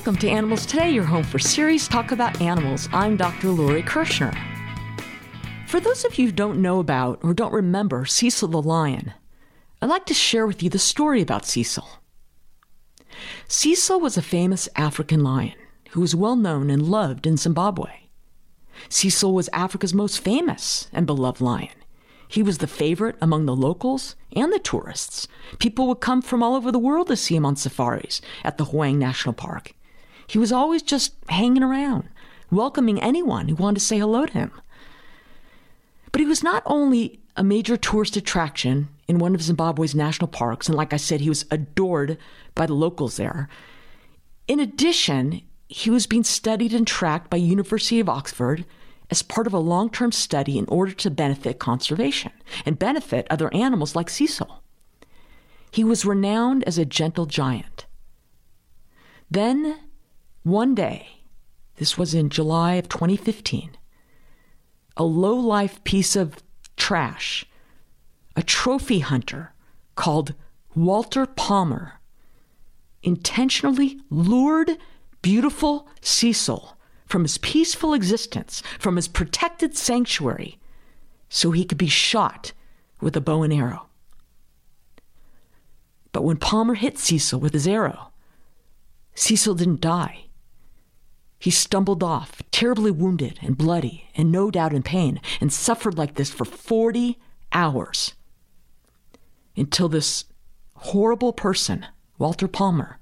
Welcome to Animals Today, your home for serious talk about animals. I'm Dr. Lori Kirschner. For those of you who don't know about or don't remember Cecil the lion, I'd like to share with you the story about Cecil. Cecil was a famous African lion who was well known and loved in Zimbabwe. Cecil was Africa's most famous and beloved lion. He was the favorite among the locals and the tourists. People would come from all over the world to see him on safaris at the Hwange National Park. He was always just hanging around, welcoming anyone who wanted to say hello to him. But he was not only a major tourist attraction in one of Zimbabwe's national parks, and like I said, he was adored by the locals there. In addition, he was being studied and tracked by University of Oxford as part of a long-term study in order to benefit conservation and benefit other animals like Cecil. He was renowned as a gentle giant. Then one day, this was in July of 2015, a low life piece of trash, a trophy hunter called Walter Palmer, intentionally lured beautiful Cecil from his peaceful existence, from his protected sanctuary, so he could be shot with a bow and arrow. But when Palmer hit Cecil with his arrow, Cecil didn't die. He stumbled off, terribly wounded and bloody, and no doubt in pain, and suffered like this for 40 hours. Until this horrible person, Walter Palmer,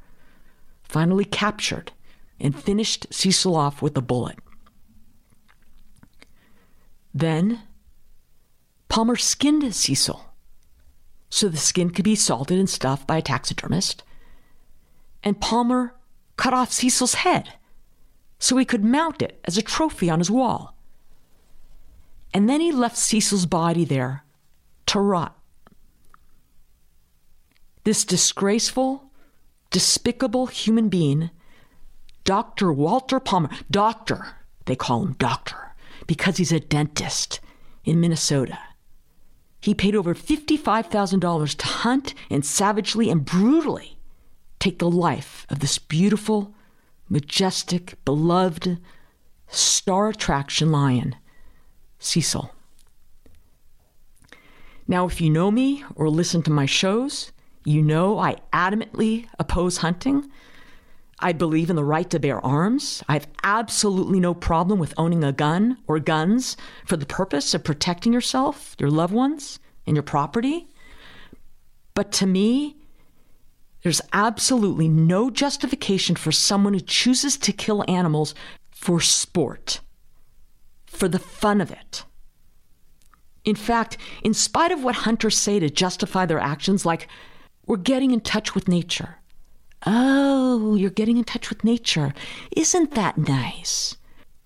finally captured and finished Cecil off with a bullet. Then, Palmer skinned Cecil so the skin could be salted and stuffed by a taxidermist, and Palmer cut off Cecil's head so he could mount it as a trophy on his wall. And then he left Cecil's body there to rot. This disgraceful, despicable human being, Dr. Walter Palmer, doctor, they call him doctor, because he's a dentist in Minnesota. He paid over $55,000 to hunt and savagely and brutally take the life of this beautiful, majestic, beloved, star attraction lion, Cecil. Now, if you know me or listen to my shows, you know I adamantly oppose hunting. I believe in the right to bear arms. I have absolutely no problem with owning a gun or guns for the purpose of protecting yourself, your loved ones, and your property. But to me, there's absolutely no justification for someone who chooses to kill animals for sport, for the fun of it. In fact, in spite of what hunters say to justify their actions, like, we're getting in touch with nature. Oh, you're getting in touch with nature. Isn't that nice?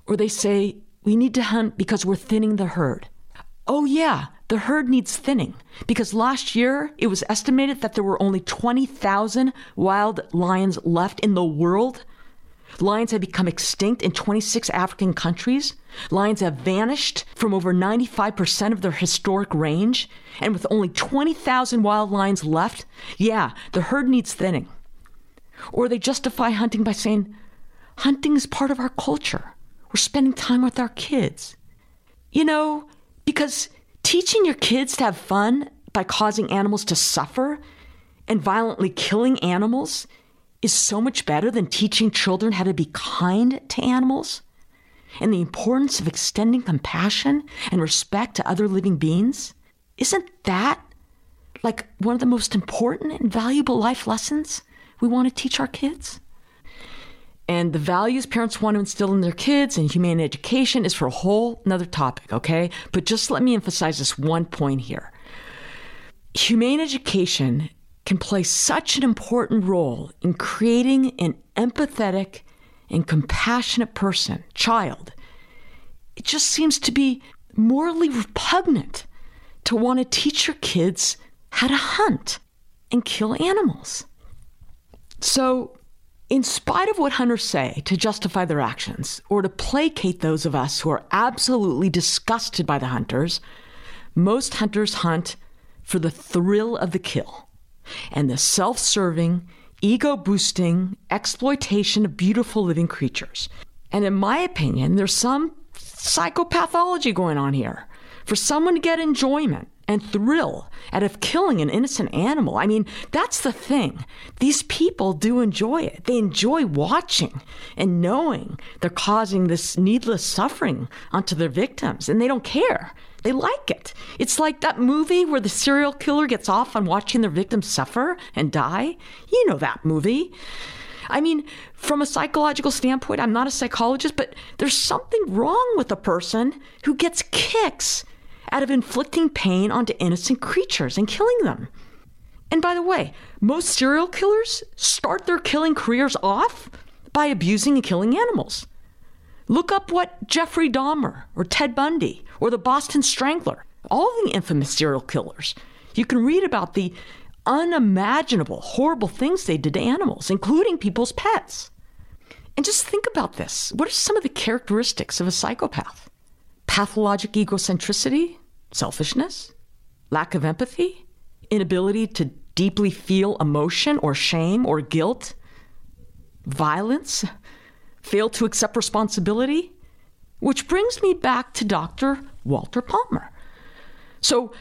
Or they say, we need to hunt because we're thinning the herd. Oh, yeah, the herd needs thinning because last year it was estimated that there were only 20,000 wild lions left in the world. Lions have become extinct in 26 African countries. Lions have vanished from over 95% of their historic range. And with only 20,000 wild lions left, yeah, the herd needs thinning. Or they justify hunting by saying, hunting is part of our culture. We're spending time with our kids. You know, because Teaching your kids to have fun by causing animals to suffer and violently killing animals is so much better than teaching children how to be kind to animals and the importance of extending compassion and respect to other living beings. Isn't that like one of the most important and valuable life lessons we want to teach our kids? And the values parents want to instill in their kids and humane education is for a whole another topic, okay? But just let me emphasize this one point here. Humane education can play such an important role in creating an empathetic and compassionate person, child. It just seems to be morally repugnant to want to teach your kids how to hunt and kill animals. So, in spite of what hunters say to justify their actions or to placate those of us who are absolutely disgusted by the hunters, most hunters hunt for the thrill of the kill and the self serving, ego boosting exploitation of beautiful living creatures. And in my opinion, there's some psychopathology going on here. For someone to get enjoyment and thrill out of killing an innocent animal. I mean, that's the thing. These people do enjoy it. They enjoy watching and knowing they're causing this needless suffering onto their victims, and they don't care. They like it. It's like that movie where the serial killer gets off on watching their victims suffer and die. You know that movie. I mean, from a psychological standpoint, I'm not a psychologist, but there's something wrong with a person who gets kicks out of inflicting pain onto innocent creatures and killing them. And by the way, most serial killers start their killing careers off by abusing and killing animals. Look up what Jeffrey Dahmer or Ted Bundy or the Boston Strangler, all the infamous serial killers. You can read about the unimaginable, horrible things they did to animals, including people's pets. And just think about this. What are some of the characteristics of a psychopath? Pathologic egocentricity, selfishness, lack of empathy, inability to deeply feel emotion or shame or guilt, violence, fail to accept responsibility. Which brings me back to Dr. Walter Palmer. So,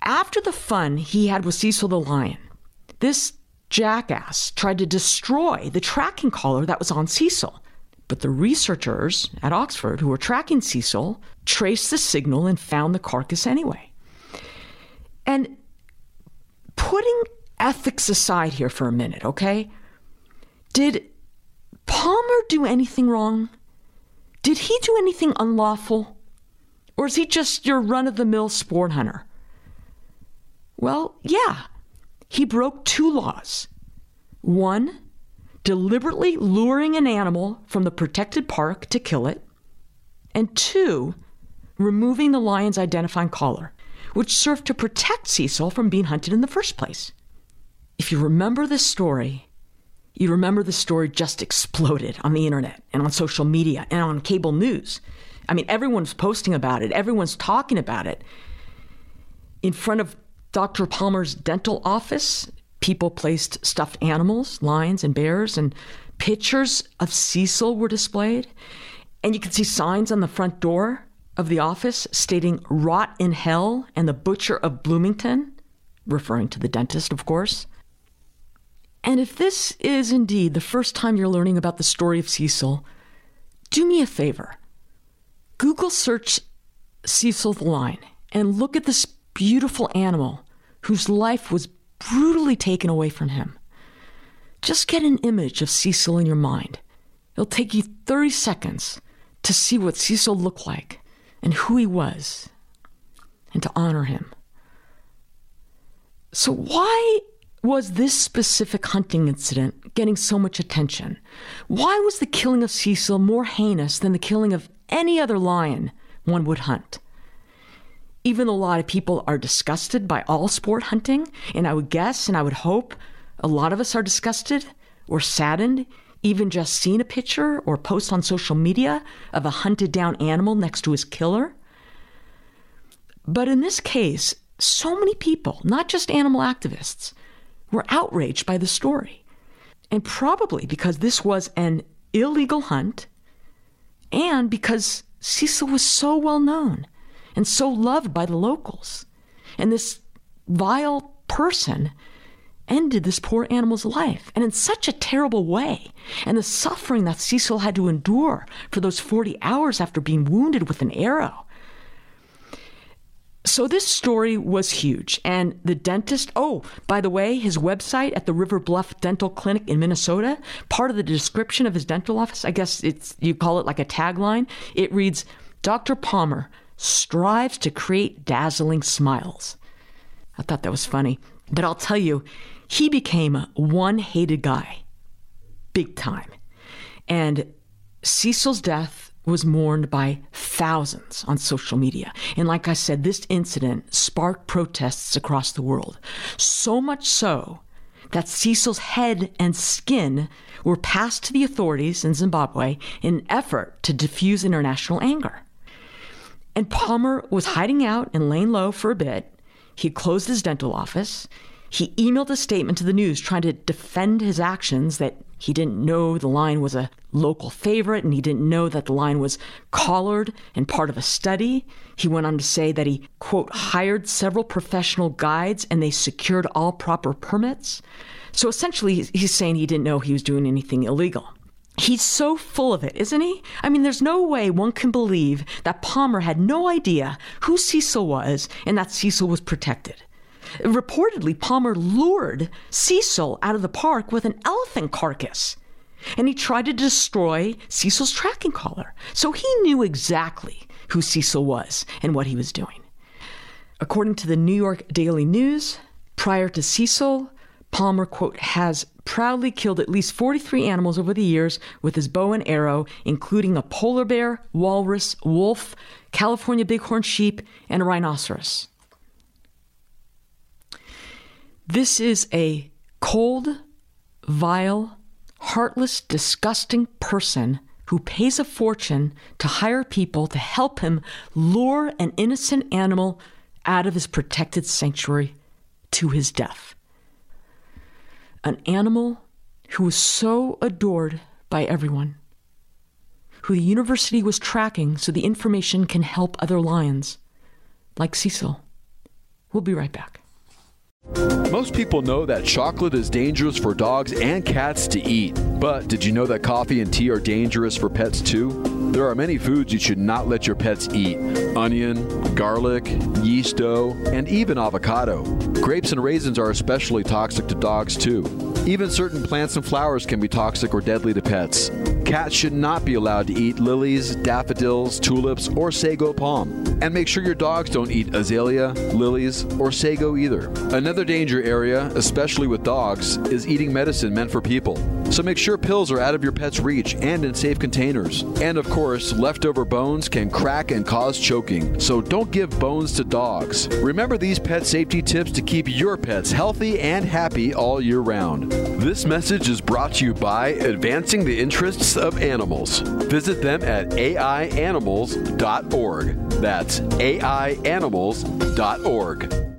after the fun he had with Cecil the lion, this jackass tried to destroy the tracking collar that was on Cecil. But the researchers at Oxford who were tracking Cecil traced the signal and found the carcass anyway. And putting ethics aside here for a minute, okay? Did Palmer do anything wrong? Did he do anything unlawful? Or is he just your run of the mill sport hunter? Well, yeah, he broke two laws. One, deliberately luring an animal from the protected park to kill it. And two, removing the lion's identifying collar, which served to protect Cecil from being hunted in the first place. If you remember this story, you remember the story just exploded on the internet and on social media and on cable news. I mean, everyone's posting about it, everyone's talking about it. In front of Dr. Palmer's dental office, people placed stuffed animals, lions and bears, and pictures of Cecil were displayed. And you could see signs on the front door of the office stating rot in hell and the butcher of Bloomington, referring to the dentist, of course. And if this is indeed the first time you're learning about the story of Cecil, do me a favor. Google search Cecil the lion and look at this beautiful animal whose life was brutally taken away from him. Just get an image of Cecil in your mind. It'll take you 30 seconds to see what Cecil looked like and who he was and to honor him. So, why was this specific hunting incident getting so much attention? Why was the killing of Cecil more heinous than the killing of any other lion one would hunt? Even a lot of people are disgusted by all sport hunting, and I would guess and I would hope a lot of us are disgusted or saddened, even just seeing a picture or post on social media of a hunted down animal next to his killer. But in this case, so many people, not just animal activists, were outraged by the story. And probably because this was an illegal hunt and because Cecil was so well known and so loved by the locals. And this vile person ended this poor animal's life and in such a terrible way. And the suffering that Cecil had to endure for those 40 hours after being wounded with an arrow so this story was huge. And the dentist, oh, by the way, his website at the River Bluff Dental Clinic in Minnesota, part of the description of his dental office, I guess it's you call it like a tagline, it reads Dr. Palmer strives to create dazzling smiles. I thought that was funny. But I'll tell you, he became one hated guy. Big time. And Cecil's death was mourned by thousands on social media. And like I said, this incident sparked protests across the world. So much so that Cecil's head and skin were passed to the authorities in Zimbabwe in an effort to diffuse international anger. And Palmer was hiding out and laying low for a bit. He closed his dental office. He emailed a statement to the news trying to defend his actions that he didn't know the lion was a local favorite and he didn't know that the lion was collared and part of a study. He went on to say that he, quote, hired several professional guides and they secured all proper permits. So essentially, he's saying he didn't know he was doing anything illegal. He's so full of it, isn't he? I mean, there's no way one can believe that Palmer had no idea who Cecil was and that Cecil was protected. Reportedly, Palmer lured Cecil out of the park with an elephant carcass. And he tried to destroy Cecil's tracking collar. So he knew exactly who Cecil was and what he was doing. According to the New York Daily News, prior to Cecil, Palmer, quote, has proudly killed at least 43 animals over the years with his bow and arrow, including a polar bear, walrus, wolf, California bighorn sheep, and a rhinoceros. This is a cold, vile, heartless, disgusting person who pays a fortune to hire people to help him lure an innocent animal out of his protected sanctuary to his death. An animal who was so adored by everyone, who the university was tracking so the information can help other lions, like Cecil. We'll be right back. Most people know that chocolate is dangerous for dogs and cats to eat. But did you know that coffee and tea are dangerous for pets too? There are many foods you should not let your pets eat onion, garlic, yeast dough, and even avocado. Grapes and raisins are especially toxic to dogs too. Even certain plants and flowers can be toxic or deadly to pets. Cats should not be allowed to eat lilies, daffodils, tulips, or sago palm. And make sure your dogs don't eat azalea, lilies, or sago either. Another danger area, especially with dogs, is eating medicine meant for people. So make sure pills are out of your pet's reach and in safe containers. And of course, leftover bones can crack and cause choking. So don't give bones to dogs. Remember these pet safety tips to keep your pets healthy and happy all year round. This message is brought to you by Advancing the Interests of Animals. Visit them at aianimals.org. That's aianimals.org.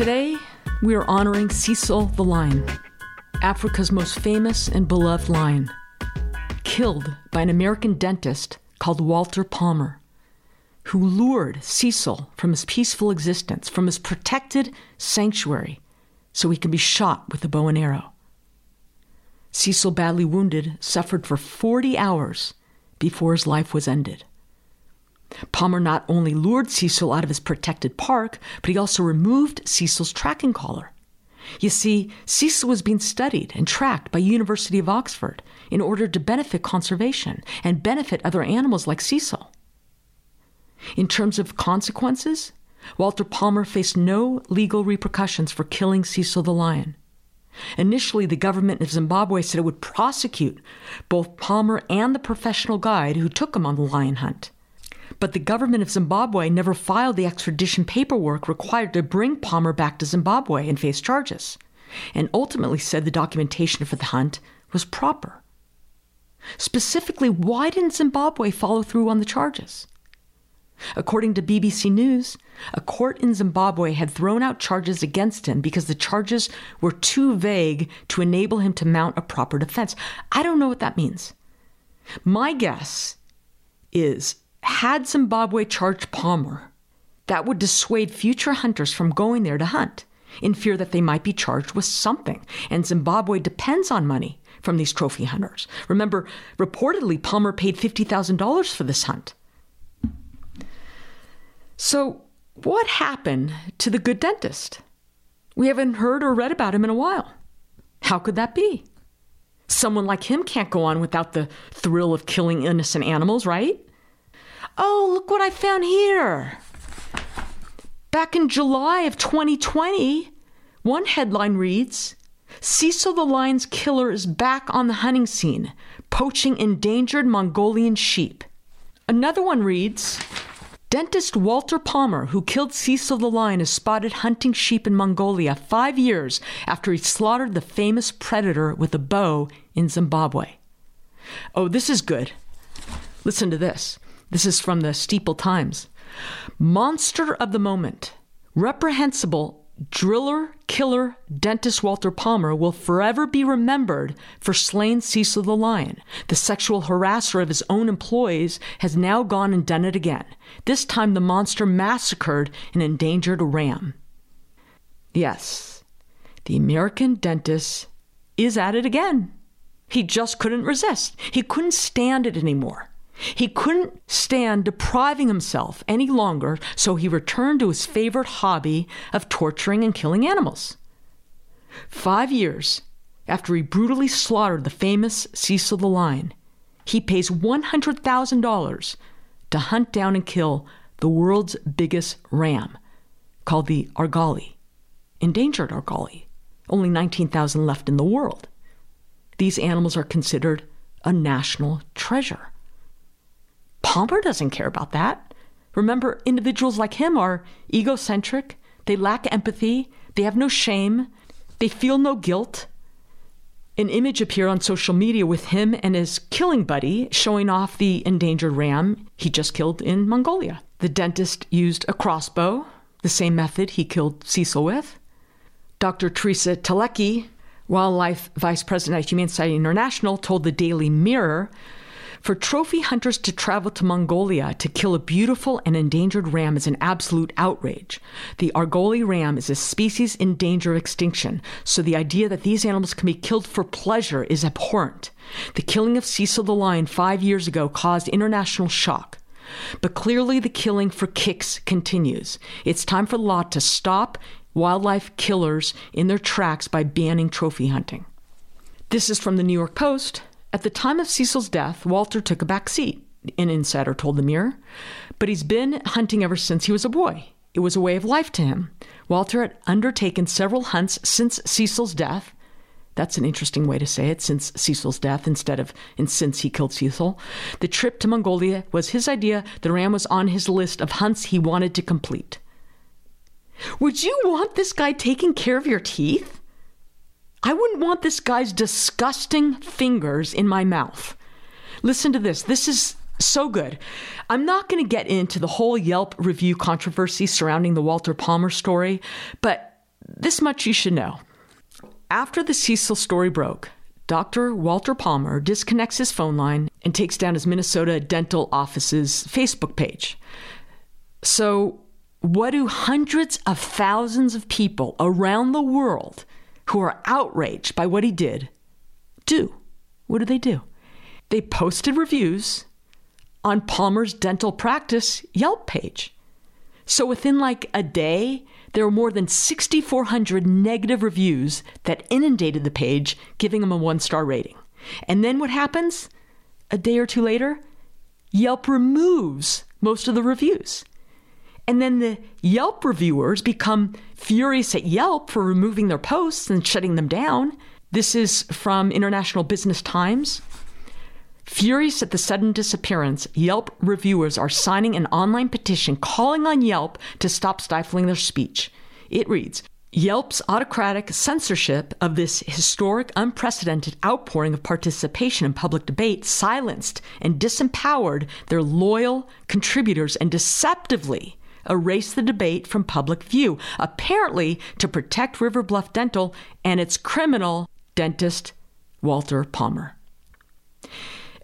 Today, we are honoring Cecil the lion, Africa's most famous and beloved lion, killed by an American dentist called Walter Palmer, who lured Cecil from his peaceful existence, from his protected sanctuary, so he could be shot with a bow and arrow. Cecil, badly wounded, suffered for 40 hours before his life was ended. Palmer not only lured Cecil out of his protected park, but he also removed Cecil's tracking collar. You see, Cecil was being studied and tracked by University of Oxford in order to benefit conservation and benefit other animals like Cecil. In terms of consequences, Walter Palmer faced no legal repercussions for killing Cecil the lion. Initially, the government of Zimbabwe said it would prosecute both Palmer and the professional guide who took him on the lion hunt. But the government of Zimbabwe never filed the extradition paperwork required to bring Palmer back to Zimbabwe and face charges, and ultimately said the documentation for the hunt was proper. Specifically, why didn't Zimbabwe follow through on the charges? According to BBC News, a court in Zimbabwe had thrown out charges against him because the charges were too vague to enable him to mount a proper defense. I don't know what that means. My guess is had Zimbabwe charged Palmer, that would dissuade future hunters from going there to hunt in fear that they might be charged with something. And Zimbabwe depends on money from these trophy hunters. Remember, reportedly, Palmer paid $50,000 for this hunt. So, what happened to the good dentist? We haven't heard or read about him in a while. How could that be? Someone like him can't go on without the thrill of killing innocent animals, right? Oh, look what I found here. Back in July of 2020, one headline reads Cecil the Lion's killer is back on the hunting scene, poaching endangered Mongolian sheep. Another one reads Dentist Walter Palmer, who killed Cecil the lion, is spotted hunting sheep in Mongolia five years after he slaughtered the famous predator with a bow in Zimbabwe. Oh, this is good. Listen to this. This is from the Steeple Times. Monster of the moment. Reprehensible driller killer dentist Walter Palmer will forever be remembered for slaying Cecil the lion. The sexual harasser of his own employees has now gone and done it again. This time the monster massacred an endangered ram. Yes, the American dentist is at it again. He just couldn't resist. He couldn't stand it anymore. He couldn't stand depriving himself any longer, so he returned to his favorite hobby of torturing and killing animals. Five years after he brutally slaughtered the famous Cecil the lion, he pays $100,000 to hunt down and kill the world's biggest ram, called the Argali, endangered Argali, only 19,000 left in the world. These animals are considered a national treasure. Palmer doesn't care about that. Remember, individuals like him are egocentric, they lack empathy, they have no shame, they feel no guilt. An image appeared on social media with him and his killing buddy showing off the endangered ram he just killed in Mongolia. The dentist used a crossbow, the same method he killed Cecil with. Dr. Teresa Telecky, wildlife vice president at Humane Society International, told the Daily Mirror for trophy hunters to travel to Mongolia to kill a beautiful and endangered ram is an absolute outrage. The Argali ram is a species in danger of extinction, so the idea that these animals can be killed for pleasure is abhorrent. The killing of Cecil the lion five years ago caused international shock. But clearly, the killing for kicks continues. It's time for the law to stop wildlife killers in their tracks by banning trophy hunting. This is from the New York Post. At the time of Cecil's death, Walter took a back seat, an insider told the Mirror. But he's been hunting ever since he was a boy. It was a way of life to him. Walter had undertaken several hunts since Cecil's death. That's an interesting way to say it, since Cecil's death instead of and since he killed Cecil. The trip to Mongolia was his idea. The ram was on his list of hunts he wanted to complete. Would you want this guy taking care of your teeth? I wouldn't want this guy's disgusting fingers in my mouth. Listen to this. This is so good. I'm not going to get into the whole Yelp review controversy surrounding the Walter Palmer story, but this much you should know. After the Cecil story broke, Dr. Walter Palmer disconnects his phone line and takes down his Minnesota dental office's Facebook page. So, what do hundreds of thousands of people around the world who are outraged by what he did do? What do they do? They posted reviews on Palmer's dental practice Yelp page. So within like a day, there were more than 6,400 negative reviews that inundated the page, giving him a one star rating. And then what happens? A day or two later, Yelp removes most of the reviews. And then the Yelp reviewers become furious at Yelp for removing their posts and shutting them down. This is from International Business Times. Furious at the sudden disappearance, Yelp reviewers are signing an online petition calling on Yelp to stop stifling their speech. It reads Yelp's autocratic censorship of this historic, unprecedented outpouring of participation in public debate silenced and disempowered their loyal contributors and deceptively erase the debate from public view, apparently to protect River Bluff Dental and its criminal dentist, Walter Palmer.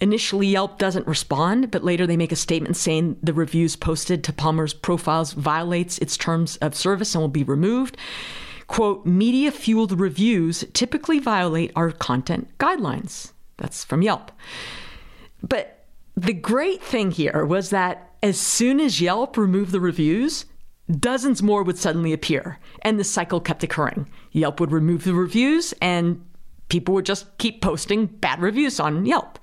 Initially, Yelp doesn't respond, but later they make a statement saying the reviews posted to Palmer's profiles violates its terms of service and will be removed. Quote, media fueled reviews typically violate our content guidelines. That's from Yelp. But the great thing here was that as soon as Yelp removed the reviews, dozens more would suddenly appear, and the cycle kept occurring. Yelp would remove the reviews, and people would just keep posting bad reviews on Yelp.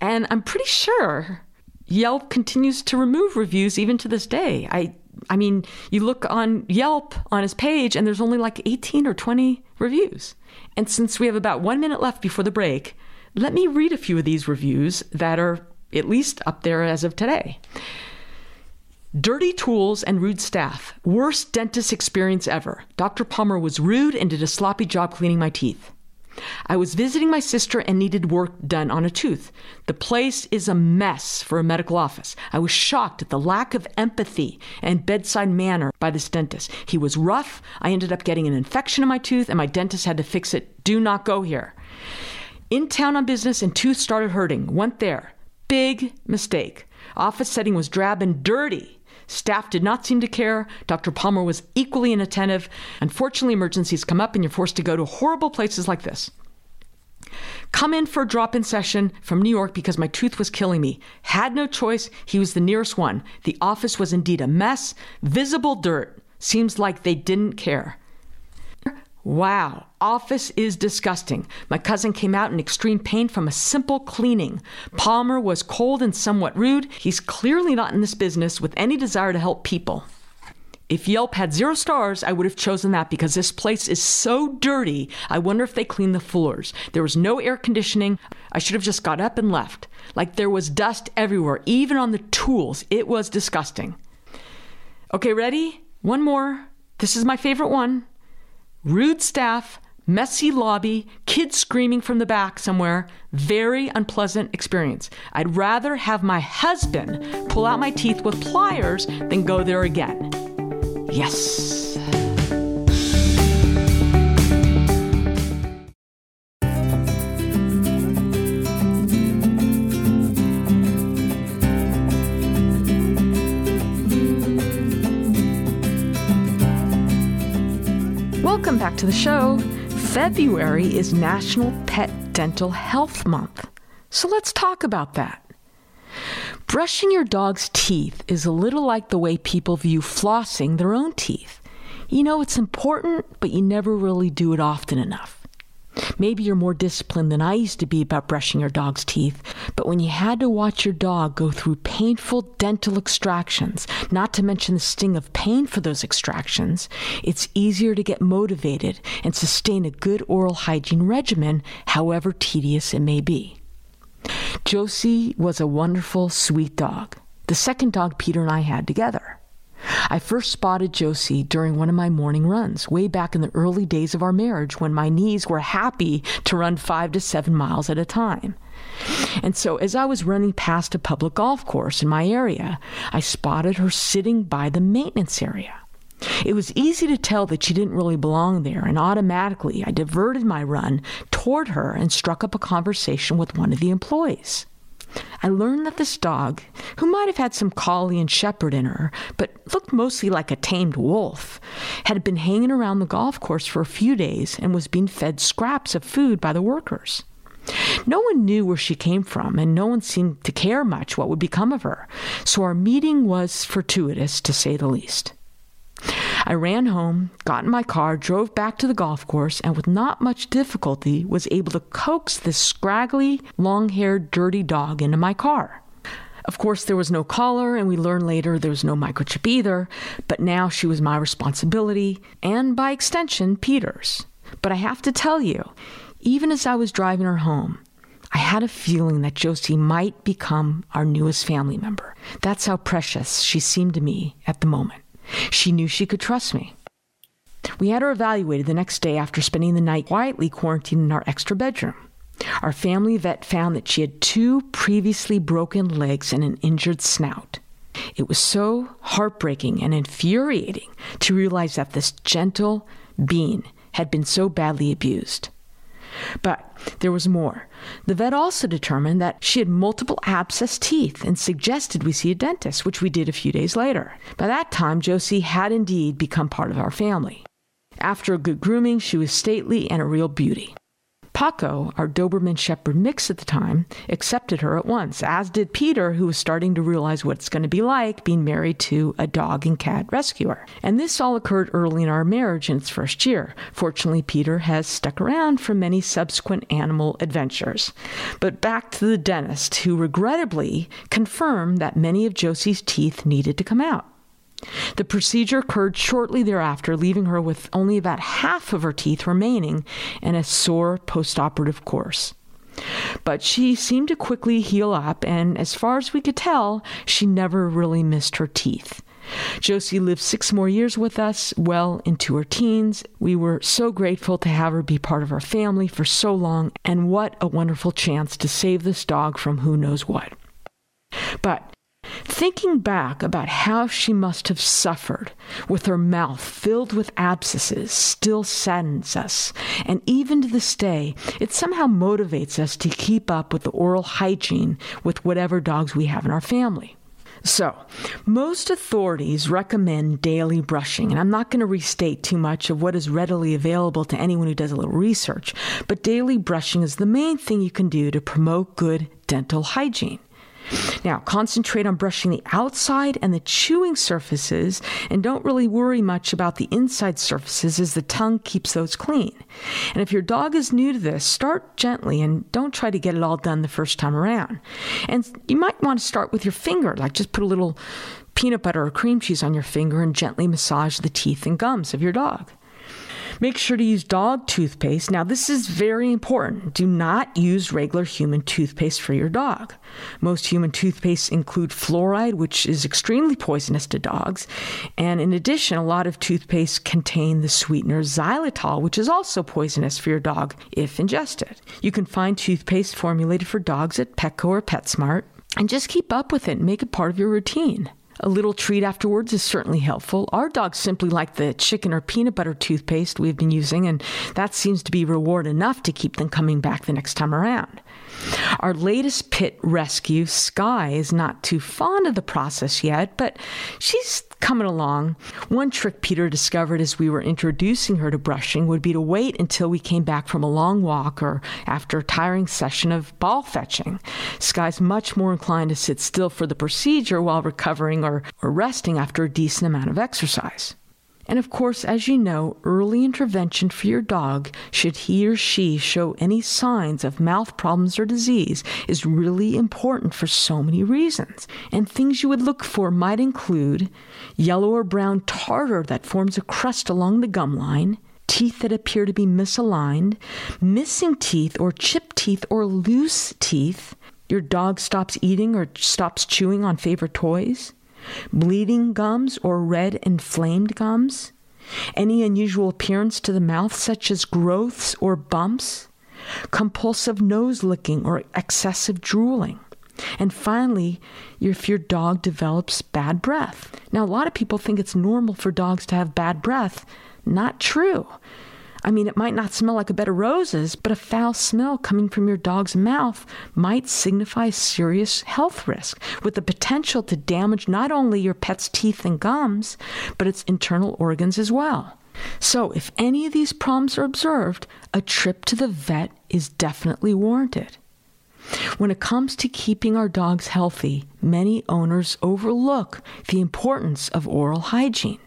And I'm pretty sure Yelp continues to remove reviews even to this day. I I mean, you look on Yelp on his page and there's only like 18 or 20 reviews. And since we have about 1 minute left before the break, let me read a few of these reviews that are at least up there as of today. Dirty tools and rude staff. Worst dentist experience ever. Dr. Palmer was rude and did a sloppy job cleaning my teeth. I was visiting my sister and needed work done on a tooth. The place is a mess for a medical office. I was shocked at the lack of empathy and bedside manner by this dentist. He was rough. I ended up getting an infection in my tooth, and my dentist had to fix it. Do not go here. In town on business, and tooth started hurting. Went there. Big mistake. Office setting was drab and dirty. Staff did not seem to care. Dr. Palmer was equally inattentive. Unfortunately, emergencies come up and you're forced to go to horrible places like this. Come in for a drop in session from New York because my tooth was killing me. Had no choice. He was the nearest one. The office was indeed a mess. Visible dirt. Seems like they didn't care. Wow, office is disgusting. My cousin came out in extreme pain from a simple cleaning. Palmer was cold and somewhat rude. He's clearly not in this business with any desire to help people. If Yelp had zero stars, I would have chosen that because this place is so dirty. I wonder if they clean the floors. There was no air conditioning. I should have just got up and left. Like there was dust everywhere, even on the tools. It was disgusting. Okay, ready? One more. This is my favorite one. Rude staff, messy lobby, kids screaming from the back somewhere. Very unpleasant experience. I'd rather have my husband pull out my teeth with pliers than go there again. Yes. Welcome back to the show. February is National Pet Dental Health Month. So let's talk about that. Brushing your dog's teeth is a little like the way people view flossing their own teeth. You know, it's important, but you never really do it often enough. Maybe you're more disciplined than I used to be about brushing your dog's teeth, but when you had to watch your dog go through painful dental extractions, not to mention the sting of pain for those extractions, it's easier to get motivated and sustain a good oral hygiene regimen, however tedious it may be. Josie was a wonderful, sweet dog, the second dog Peter and I had together. I first spotted Josie during one of my morning runs, way back in the early days of our marriage when my knees were happy to run five to seven miles at a time. And so, as I was running past a public golf course in my area, I spotted her sitting by the maintenance area. It was easy to tell that she didn't really belong there, and automatically I diverted my run toward her and struck up a conversation with one of the employees. I learned that this dog, who might have had some collie and shepherd in her, but looked mostly like a tamed wolf, had been hanging around the golf course for a few days and was being fed scraps of food by the workers. No one knew where she came from, and no one seemed to care much what would become of her, so our meeting was fortuitous, to say the least. I ran home, got in my car, drove back to the golf course, and with not much difficulty was able to coax this scraggly, long haired, dirty dog into my car. Of course, there was no collar, and we learned later there was no microchip either, but now she was my responsibility, and by extension, Peter's. But I have to tell you, even as I was driving her home, I had a feeling that Josie might become our newest family member. That's how precious she seemed to me at the moment. She knew she could trust me. We had her evaluated the next day after spending the night quietly quarantined in our extra bedroom. Our family vet found that she had two previously broken legs and an injured snout. It was so heartbreaking and infuriating to realize that this gentle being had been so badly abused. But there was more. The vet also determined that she had multiple abscess teeth and suggested we see a dentist, which we did a few days later. By that time, Josie had indeed become part of our family. After a good grooming, she was stately and a real beauty. Paco, our Doberman Shepherd mix at the time, accepted her at once, as did Peter, who was starting to realize what it's going to be like being married to a dog and cat rescuer. And this all occurred early in our marriage in its first year. Fortunately, Peter has stuck around for many subsequent animal adventures. But back to the dentist, who regrettably confirmed that many of Josie's teeth needed to come out. The procedure occurred shortly thereafter, leaving her with only about half of her teeth remaining and a sore postoperative course. But she seemed to quickly heal up, and as far as we could tell, she never really missed her teeth. Josie lived six more years with us, well into her teens. We were so grateful to have her be part of our family for so long, and what a wonderful chance to save this dog from who knows what. But Thinking back about how she must have suffered with her mouth filled with abscesses still saddens us, and even to this day, it somehow motivates us to keep up with the oral hygiene with whatever dogs we have in our family. So, most authorities recommend daily brushing, and I'm not going to restate too much of what is readily available to anyone who does a little research, but daily brushing is the main thing you can do to promote good dental hygiene. Now, concentrate on brushing the outside and the chewing surfaces, and don't really worry much about the inside surfaces as the tongue keeps those clean. And if your dog is new to this, start gently and don't try to get it all done the first time around. And you might want to start with your finger, like just put a little peanut butter or cream cheese on your finger and gently massage the teeth and gums of your dog. Make sure to use dog toothpaste. Now, this is very important. Do not use regular human toothpaste for your dog. Most human toothpastes include fluoride, which is extremely poisonous to dogs. And in addition, a lot of toothpaste contain the sweetener xylitol, which is also poisonous for your dog if ingested. You can find toothpaste formulated for dogs at Petco or PetSmart. And just keep up with it and make it part of your routine. A little treat afterwards is certainly helpful. Our dogs simply like the chicken or peanut butter toothpaste we've been using, and that seems to be reward enough to keep them coming back the next time around. Our latest pit rescue, Sky, is not too fond of the process yet, but she's coming along. One trick Peter discovered as we were introducing her to brushing would be to wait until we came back from a long walk or after a tiring session of ball fetching. Sky's much more inclined to sit still for the procedure while recovering or, or resting after a decent amount of exercise. And of course, as you know, early intervention for your dog, should he or she show any signs of mouth problems or disease, is really important for so many reasons. And things you would look for might include yellow or brown tartar that forms a crust along the gum line, teeth that appear to be misaligned, missing teeth or chipped teeth or loose teeth, your dog stops eating or stops chewing on favorite toys bleeding gums or red inflamed gums, any unusual appearance to the mouth, such as growths or bumps, compulsive nose licking or excessive drooling. And finally, if your dog develops bad breath. Now, a lot of people think it's normal for dogs to have bad breath. Not true. I mean, it might not smell like a bed of roses, but a foul smell coming from your dog's mouth might signify serious health risk with the potential to damage not only your pet's teeth and gums, but its internal organs as well. So, if any of these problems are observed, a trip to the vet is definitely warranted. When it comes to keeping our dogs healthy, many owners overlook the importance of oral hygiene.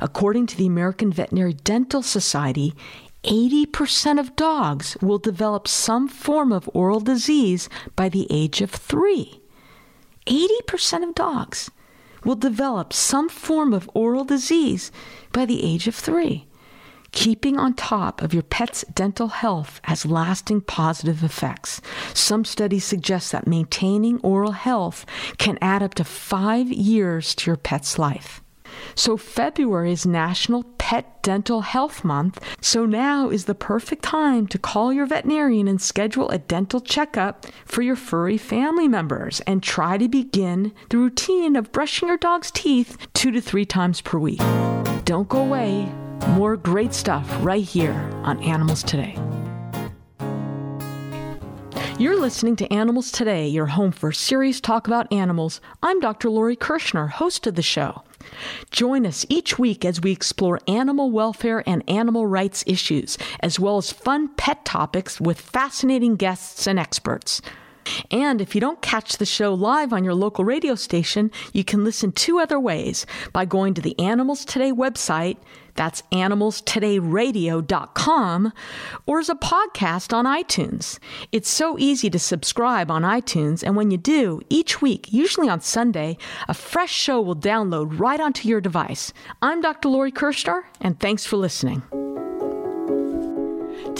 According to the American Veterinary Dental Society, 80% of dogs will develop some form of oral disease by the age of three. 80% of dogs will develop some form of oral disease by the age of three. Keeping on top of your pet's dental health has lasting positive effects. Some studies suggest that maintaining oral health can add up to five years to your pet's life. So, February is National Pet Dental Health Month. So, now is the perfect time to call your veterinarian and schedule a dental checkup for your furry family members and try to begin the routine of brushing your dog's teeth two to three times per week. Don't go away. More great stuff right here on Animals Today. You're listening to Animals Today, your home for serious talk about animals. I'm Dr. Lori Kirschner, host of the show. Join us each week as we explore animal welfare and animal rights issues, as well as fun pet topics with fascinating guests and experts. And if you don't catch the show live on your local radio station, you can listen two other ways by going to the Animals Today website, that's animalstodayradio.com, or as a podcast on iTunes. It's so easy to subscribe on iTunes, and when you do, each week, usually on Sunday, a fresh show will download right onto your device. I'm Dr. Lori Kirschner, and thanks for listening.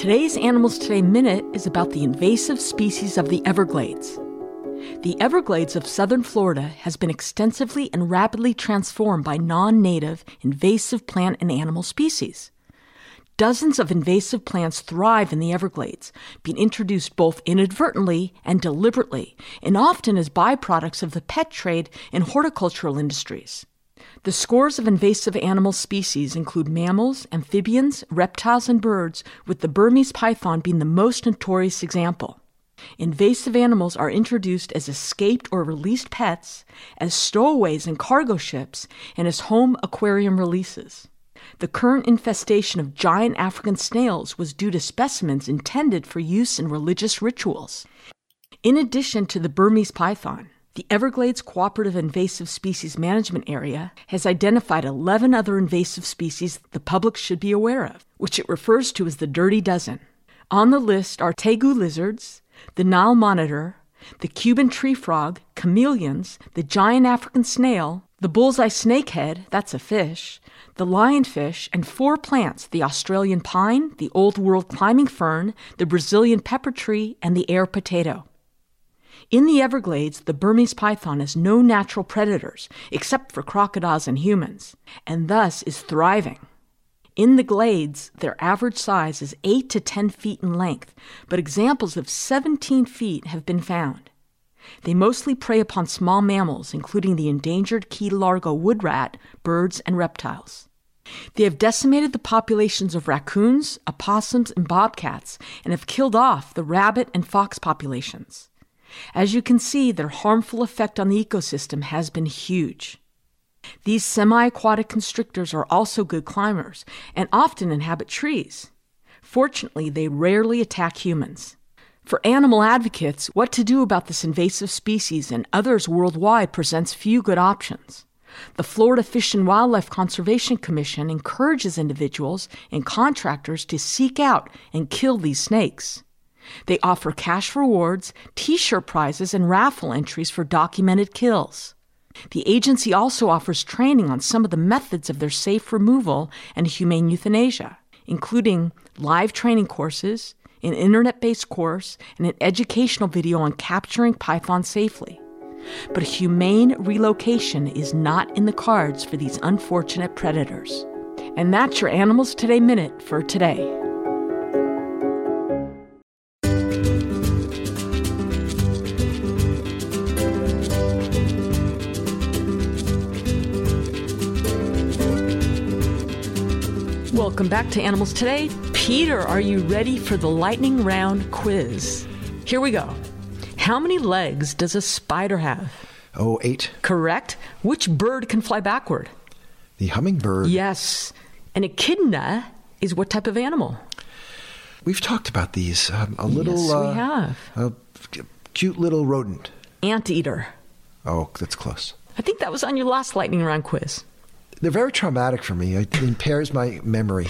Today's Animals Today Minute is about the invasive species of the Everglades. The Everglades of southern Florida has been extensively and rapidly transformed by non native invasive plant and animal species. Dozens of invasive plants thrive in the Everglades, being introduced both inadvertently and deliberately, and often as byproducts of the pet trade and horticultural industries. The scores of invasive animal species include mammals, amphibians, reptiles, and birds, with the Burmese python being the most notorious example. Invasive animals are introduced as escaped or released pets, as stowaways in cargo ships, and as home aquarium releases. The current infestation of giant African snails was due to specimens intended for use in religious rituals. In addition to the Burmese python, the Everglades Cooperative Invasive Species Management Area has identified 11 other invasive species the public should be aware of, which it refers to as the Dirty Dozen. On the list are tegu lizards, the Nile monitor, the Cuban tree frog, chameleons, the giant African snail, the bullseye snakehead, that's a fish, the lionfish, and four plants the Australian pine, the Old World climbing fern, the Brazilian pepper tree, and the air potato. In the Everglades, the Burmese python has no natural predators except for crocodiles and humans, and thus is thriving. In the glades, their average size is 8 to 10 feet in length, but examples of 17 feet have been found. They mostly prey upon small mammals, including the endangered Key Largo wood rat, birds, and reptiles. They have decimated the populations of raccoons, opossums, and bobcats, and have killed off the rabbit and fox populations. As you can see, their harmful effect on the ecosystem has been huge. These semi aquatic constrictors are also good climbers and often inhabit trees. Fortunately, they rarely attack humans. For animal advocates, what to do about this invasive species and others worldwide presents few good options. The Florida Fish and Wildlife Conservation Commission encourages individuals and contractors to seek out and kill these snakes. They offer cash rewards, t shirt prizes, and raffle entries for documented kills. The agency also offers training on some of the methods of their safe removal and humane euthanasia, including live training courses, an internet based course, and an educational video on capturing pythons safely. But humane relocation is not in the cards for these unfortunate predators. And that's your Animals Today Minute for today. Welcome back to Animals Today. Peter, are you ready for the lightning round quiz? Here we go. How many legs does a spider have? Oh, eight. Correct. Which bird can fly backward? The hummingbird. Yes. An echidna is what type of animal? We've talked about these. Um, a little. Yes, we uh, have. A cute little rodent. Anteater. Oh, that's close. I think that was on your last lightning round quiz. They're very traumatic for me. It impairs my memory.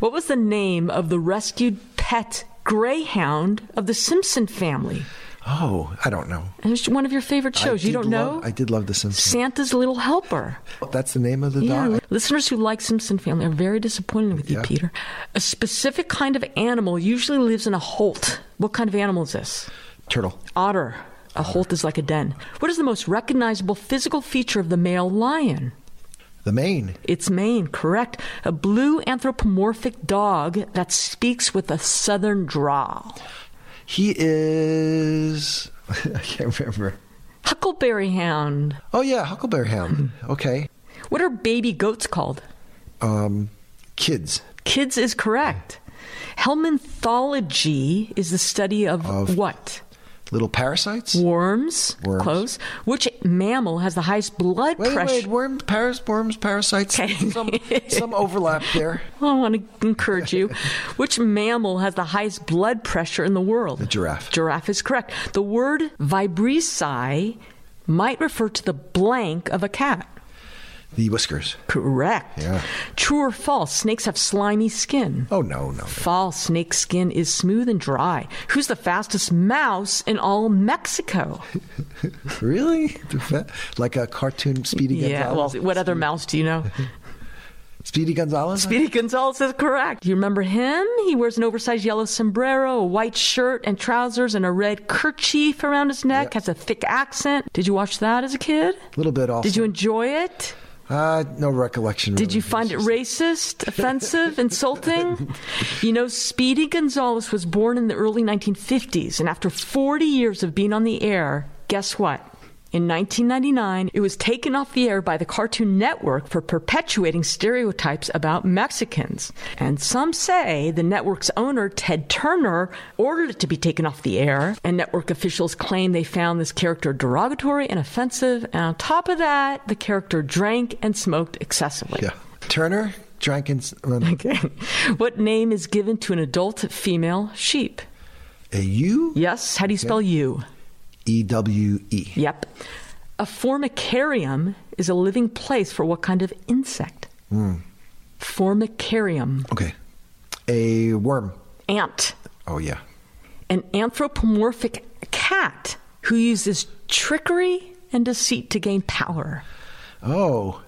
What was the name of the rescued pet greyhound of the Simpson family? Oh, I don't know. It was one of your favorite shows. You don't know? I did love The Simpsons. Santa's Little Helper. That's the name of the Yeah, dog. listeners who like Simpson Family are very disappointed with you, Yeah. Peter. A specific kind of animal usually lives in a holt. What kind of animal is this? Turtle. Otter. A holt is like a den. What is the most recognizable physical feature of the male lion? The mane. Its mane, correct. A blue anthropomorphic dog that speaks with a southern drawl. He is. I can't remember. Huckleberry hound. Oh yeah, Huckleberry Hound. Okay. What are baby goats called? Um, kids. Kids is correct. Helminthology is the study of, Of- what? Little parasites. Worms. Worms. Close. Which mammal has the highest blood Wait, pressure? wait, worms, paras, worms, parasites. Okay. Some, some overlap there. I want to encourage you. Which mammal has the highest blood pressure in the world? The giraffe. Giraffe is correct. The word vibrissae might refer to the blank of a cat. The whiskers. Correct. Yeah. True or false? Snakes have slimy skin. Oh no, no. False. Snake skin is smooth and dry. Who's the fastest mouse in all Mexico? Really? Like a cartoon Speedy Yeah. Well, Gonzales? what other mouse do you know? Speedy Gonzales? Speedy Gonzales is correct. You remember him? He wears an oversized yellow sombrero, a white shirt and trousers, and a red kerchief around his neck. Yep. Has a thick accent. Did you watch that as a kid? A little bit also. Did you enjoy it? Uh, no recollection. Did really. you find it racist, offensive, insulting? You know, Speedy Gonzales was born in the early 1950s, and after 40 years of being on the air, guess what? In 1999, it was taken off the air by the Cartoon Network for perpetuating stereotypes about Mexicans. And some say the network's owner, Ted Turner, ordered it to be taken off the air, and network officials claim they found this character derogatory and offensive. And on top of that, the character drank and smoked excessively. Yeah. Turner drank and. um, Okay. What name is given to an adult female sheep? A U Yes. How do you spell you? E W E. Yep. A formicarium is a living place for what kind of insect? Formicarium. Okay. A worm. Ant. Oh, yeah. An anthropomorphic cat who uses trickery and deceit to gain power. Oh,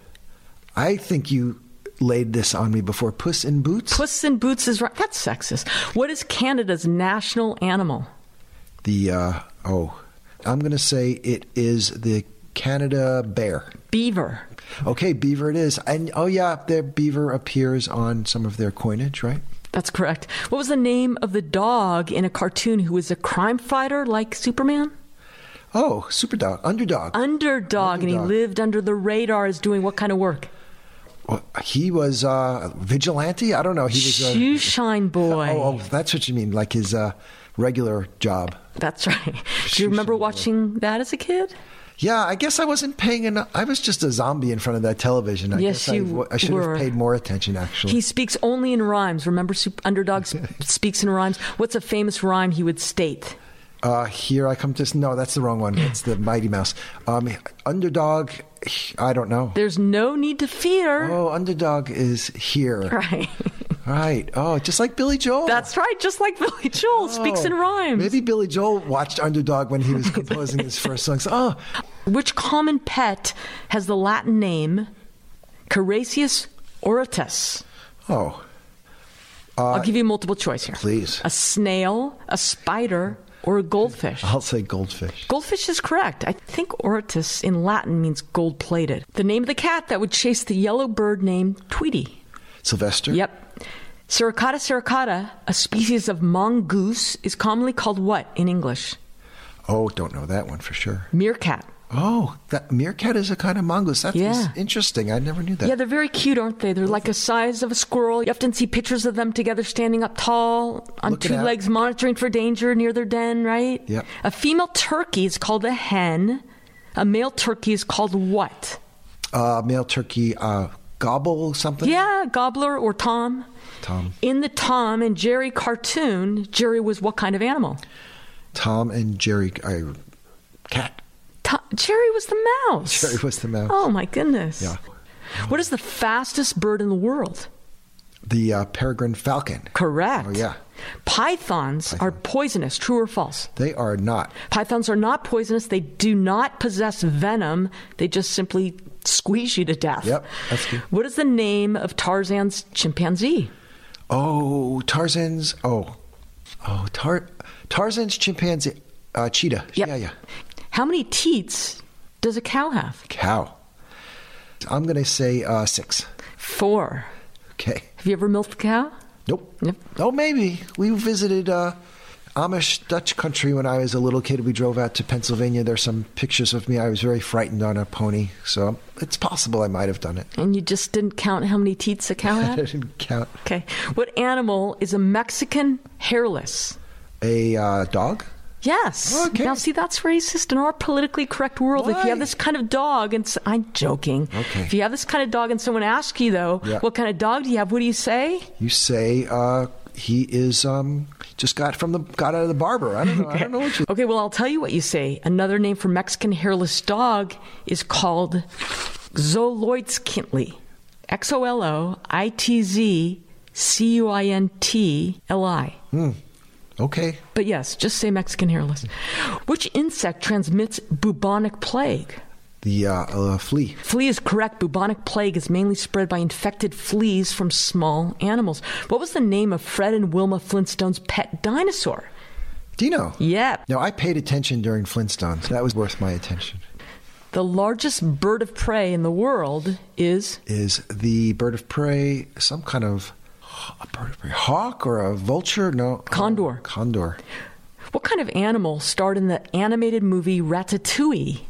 I think you laid this on me before. Puss in Boots? Puss in Boots is right. That's sexist. What is Canada's national animal? The, uh, oh, I'm going to say it is the Canada bear. Beaver. Okay, beaver it is. And, oh, yeah, their beaver appears on some of their coinage, right? That's correct. What was the name of the dog in a cartoon who was a crime fighter like Superman? Oh, Superdog, Underdog. Underdog, and he lived under the radar as doing what kind of work? Well, he was uh, vigilante. I don't know. He was a Shoe shine boy. Oh, oh, that's what you mean, like his uh, regular job. That's right. Do you remember watching that as a kid? Yeah, I guess I wasn't paying enough. I was just a zombie in front of that television. I Yes, guess you I, I should were. have paid more attention. Actually, He speaks only in rhymes. Remember, Underdog speaks in rhymes. What's a famous rhyme he would state? uh, here I come to. No, that's the wrong one. It's the Mighty Mouse. Um, underdog. I don't know. There's no need to fear. Oh, underdog is here. Right. Right. Oh, just like Billy Joel. That's right. Just like Billy Joel speaks oh, in Oh, rhymes. Maybe Billy Joel watched Underdog when he was composing his first songs. Oh, Which common pet has the Latin name Carassius auratus? oh, uh, I'll give you multiple choice here. please. A snail, a spider, or a goldfish? I'll say goldfish. Goldfish is correct. I think auratus in Latin means gold plated. The name of the cat that would chase the yellow bird named Tweety. Sylvester. Yep. Suricata suricata, a species of mongoose, is commonly called what in English? Oh, don't know that one for sure. Meerkat. Oh, that meerkat is a kind of mongoose. That's Yeah. interesting. I never knew that. Yeah, they're very cute, aren't they? They're like the size of a squirrel. You often see pictures of them together standing up tall on Looking two out. legs, monitoring for danger near their den, right? Yep. A female turkey is called a hen. A male turkey is called what? Uh, male turkey, uh, gobble something. Yeah, gobbler or tom. Tom, In the Tom and Jerry cartoon, Jerry was what kind of animal? Tom and Jerry. Uh, cat. To- Jerry was the mouse. Jerry was the mouse. Oh my goodness. Yeah. What is the fastest bird in the world? The uh, peregrine falcon. Correct. Oh yeah, Pythons are poisonous, true or false? they are not. Pythons are not poisonous. They do not possess venom. They just simply squeeze you to death. Yep, that's good. What is the name of Tarzan's chimpanzee? Oh, Tarzan's. Oh, oh, Tar, Tarzan's chimpanzee. Uh, cheetah. Yep. Yeah, yeah. How many teats does a cow have? Cow. I'm gonna say uh, six. Four. Okay. Have you ever milked a cow? Nope. Yep. Oh, maybe. We visited uh, Amish Dutch country when I was a little kid. We drove out to Pennsylvania. There's some pictures of me. I was very frightened on a pony, so it's possible I might have done it. And you just didn't count how many teats a cow I didn't count. Okay. What animal is a Mexican hairless? A uh, dog? Yes. Okay. Now, see, that's racist in our politically correct world. If you have this kind of dog, and I'm joking. Okay. If you have this kind of dog, and someone asks you though, Yeah. what kind of dog do you have? What do you say? You say uh, he is um, just got from the got out of the barber. I don't know. I don't know what you. Okay. Well, I'll tell you what you say. Another name for Mexican hairless dog is called Xoloitzcuintli. X O L O I T Z C U I N T L I. Okay. But yes, just say Mexican hairless. Which insect transmits bubonic plague? The uh, uh, flea. Flea is correct. Bubonic plague is mainly spread by infected fleas from small animals. What was the name of Fred and Wilma Flintstone's pet dinosaur? Dino. Yep. No, I paid attention during Flintstones. That was worth my attention. The largest bird of prey in the world is Is the bird of prey some kind of a bird prey hawk or a vulture? No, Condor. Oh, condor. what kind of animal starred in the animated movie Ratatouille?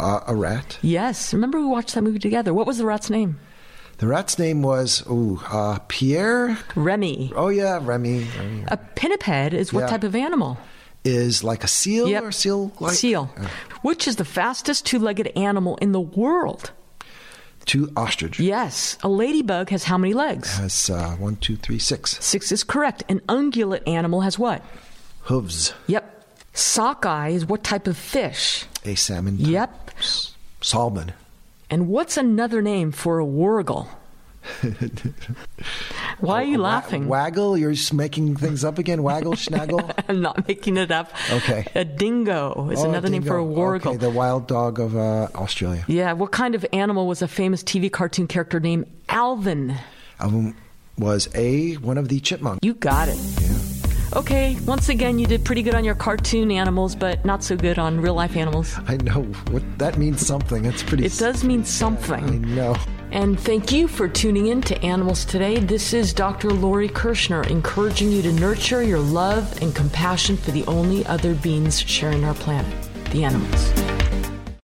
Uh, a rat. Yes, remember we watched that movie together. What was the rat's name? The rat's name was ooh, uh, Pierre. Remy. Oh yeah, Remy. Remy. A pinniped is what Yeah. type of animal? Is like a seal Yep. or seal like Seal. Which is the fastest two-legged animal in the world? Two ostrich. Yes. A ladybug has how many legs? Has uh, one, two, three, six Six is correct. An ungulate animal has what? hooves. Yep. Sockeye is what type of fish? A salmon. Yep. S- Salmon. And what's another name for a wargle? Why are you laughing? waggle? You're just making things up again? Waggle, snaggle? I'm not making it up. Okay. A dingo is Oh, another name for a dingo. wargle. Okay, the wild dog of uh, Australia. yeah. What kind of animal was a famous TV cartoon character named Alvin? Alvin was a one of the chipmunks. You got it. Yeah. Okay, once again, you did pretty good on your cartoon animals, but not so good on real life animals. I know what that means. Something. It's pretty. It does mean something. I know. And thank you for tuning in to Animals Today. This is Dr. Lori Kirschner encouraging you to nurture your love and compassion for the only other beings sharing our planet, the animals.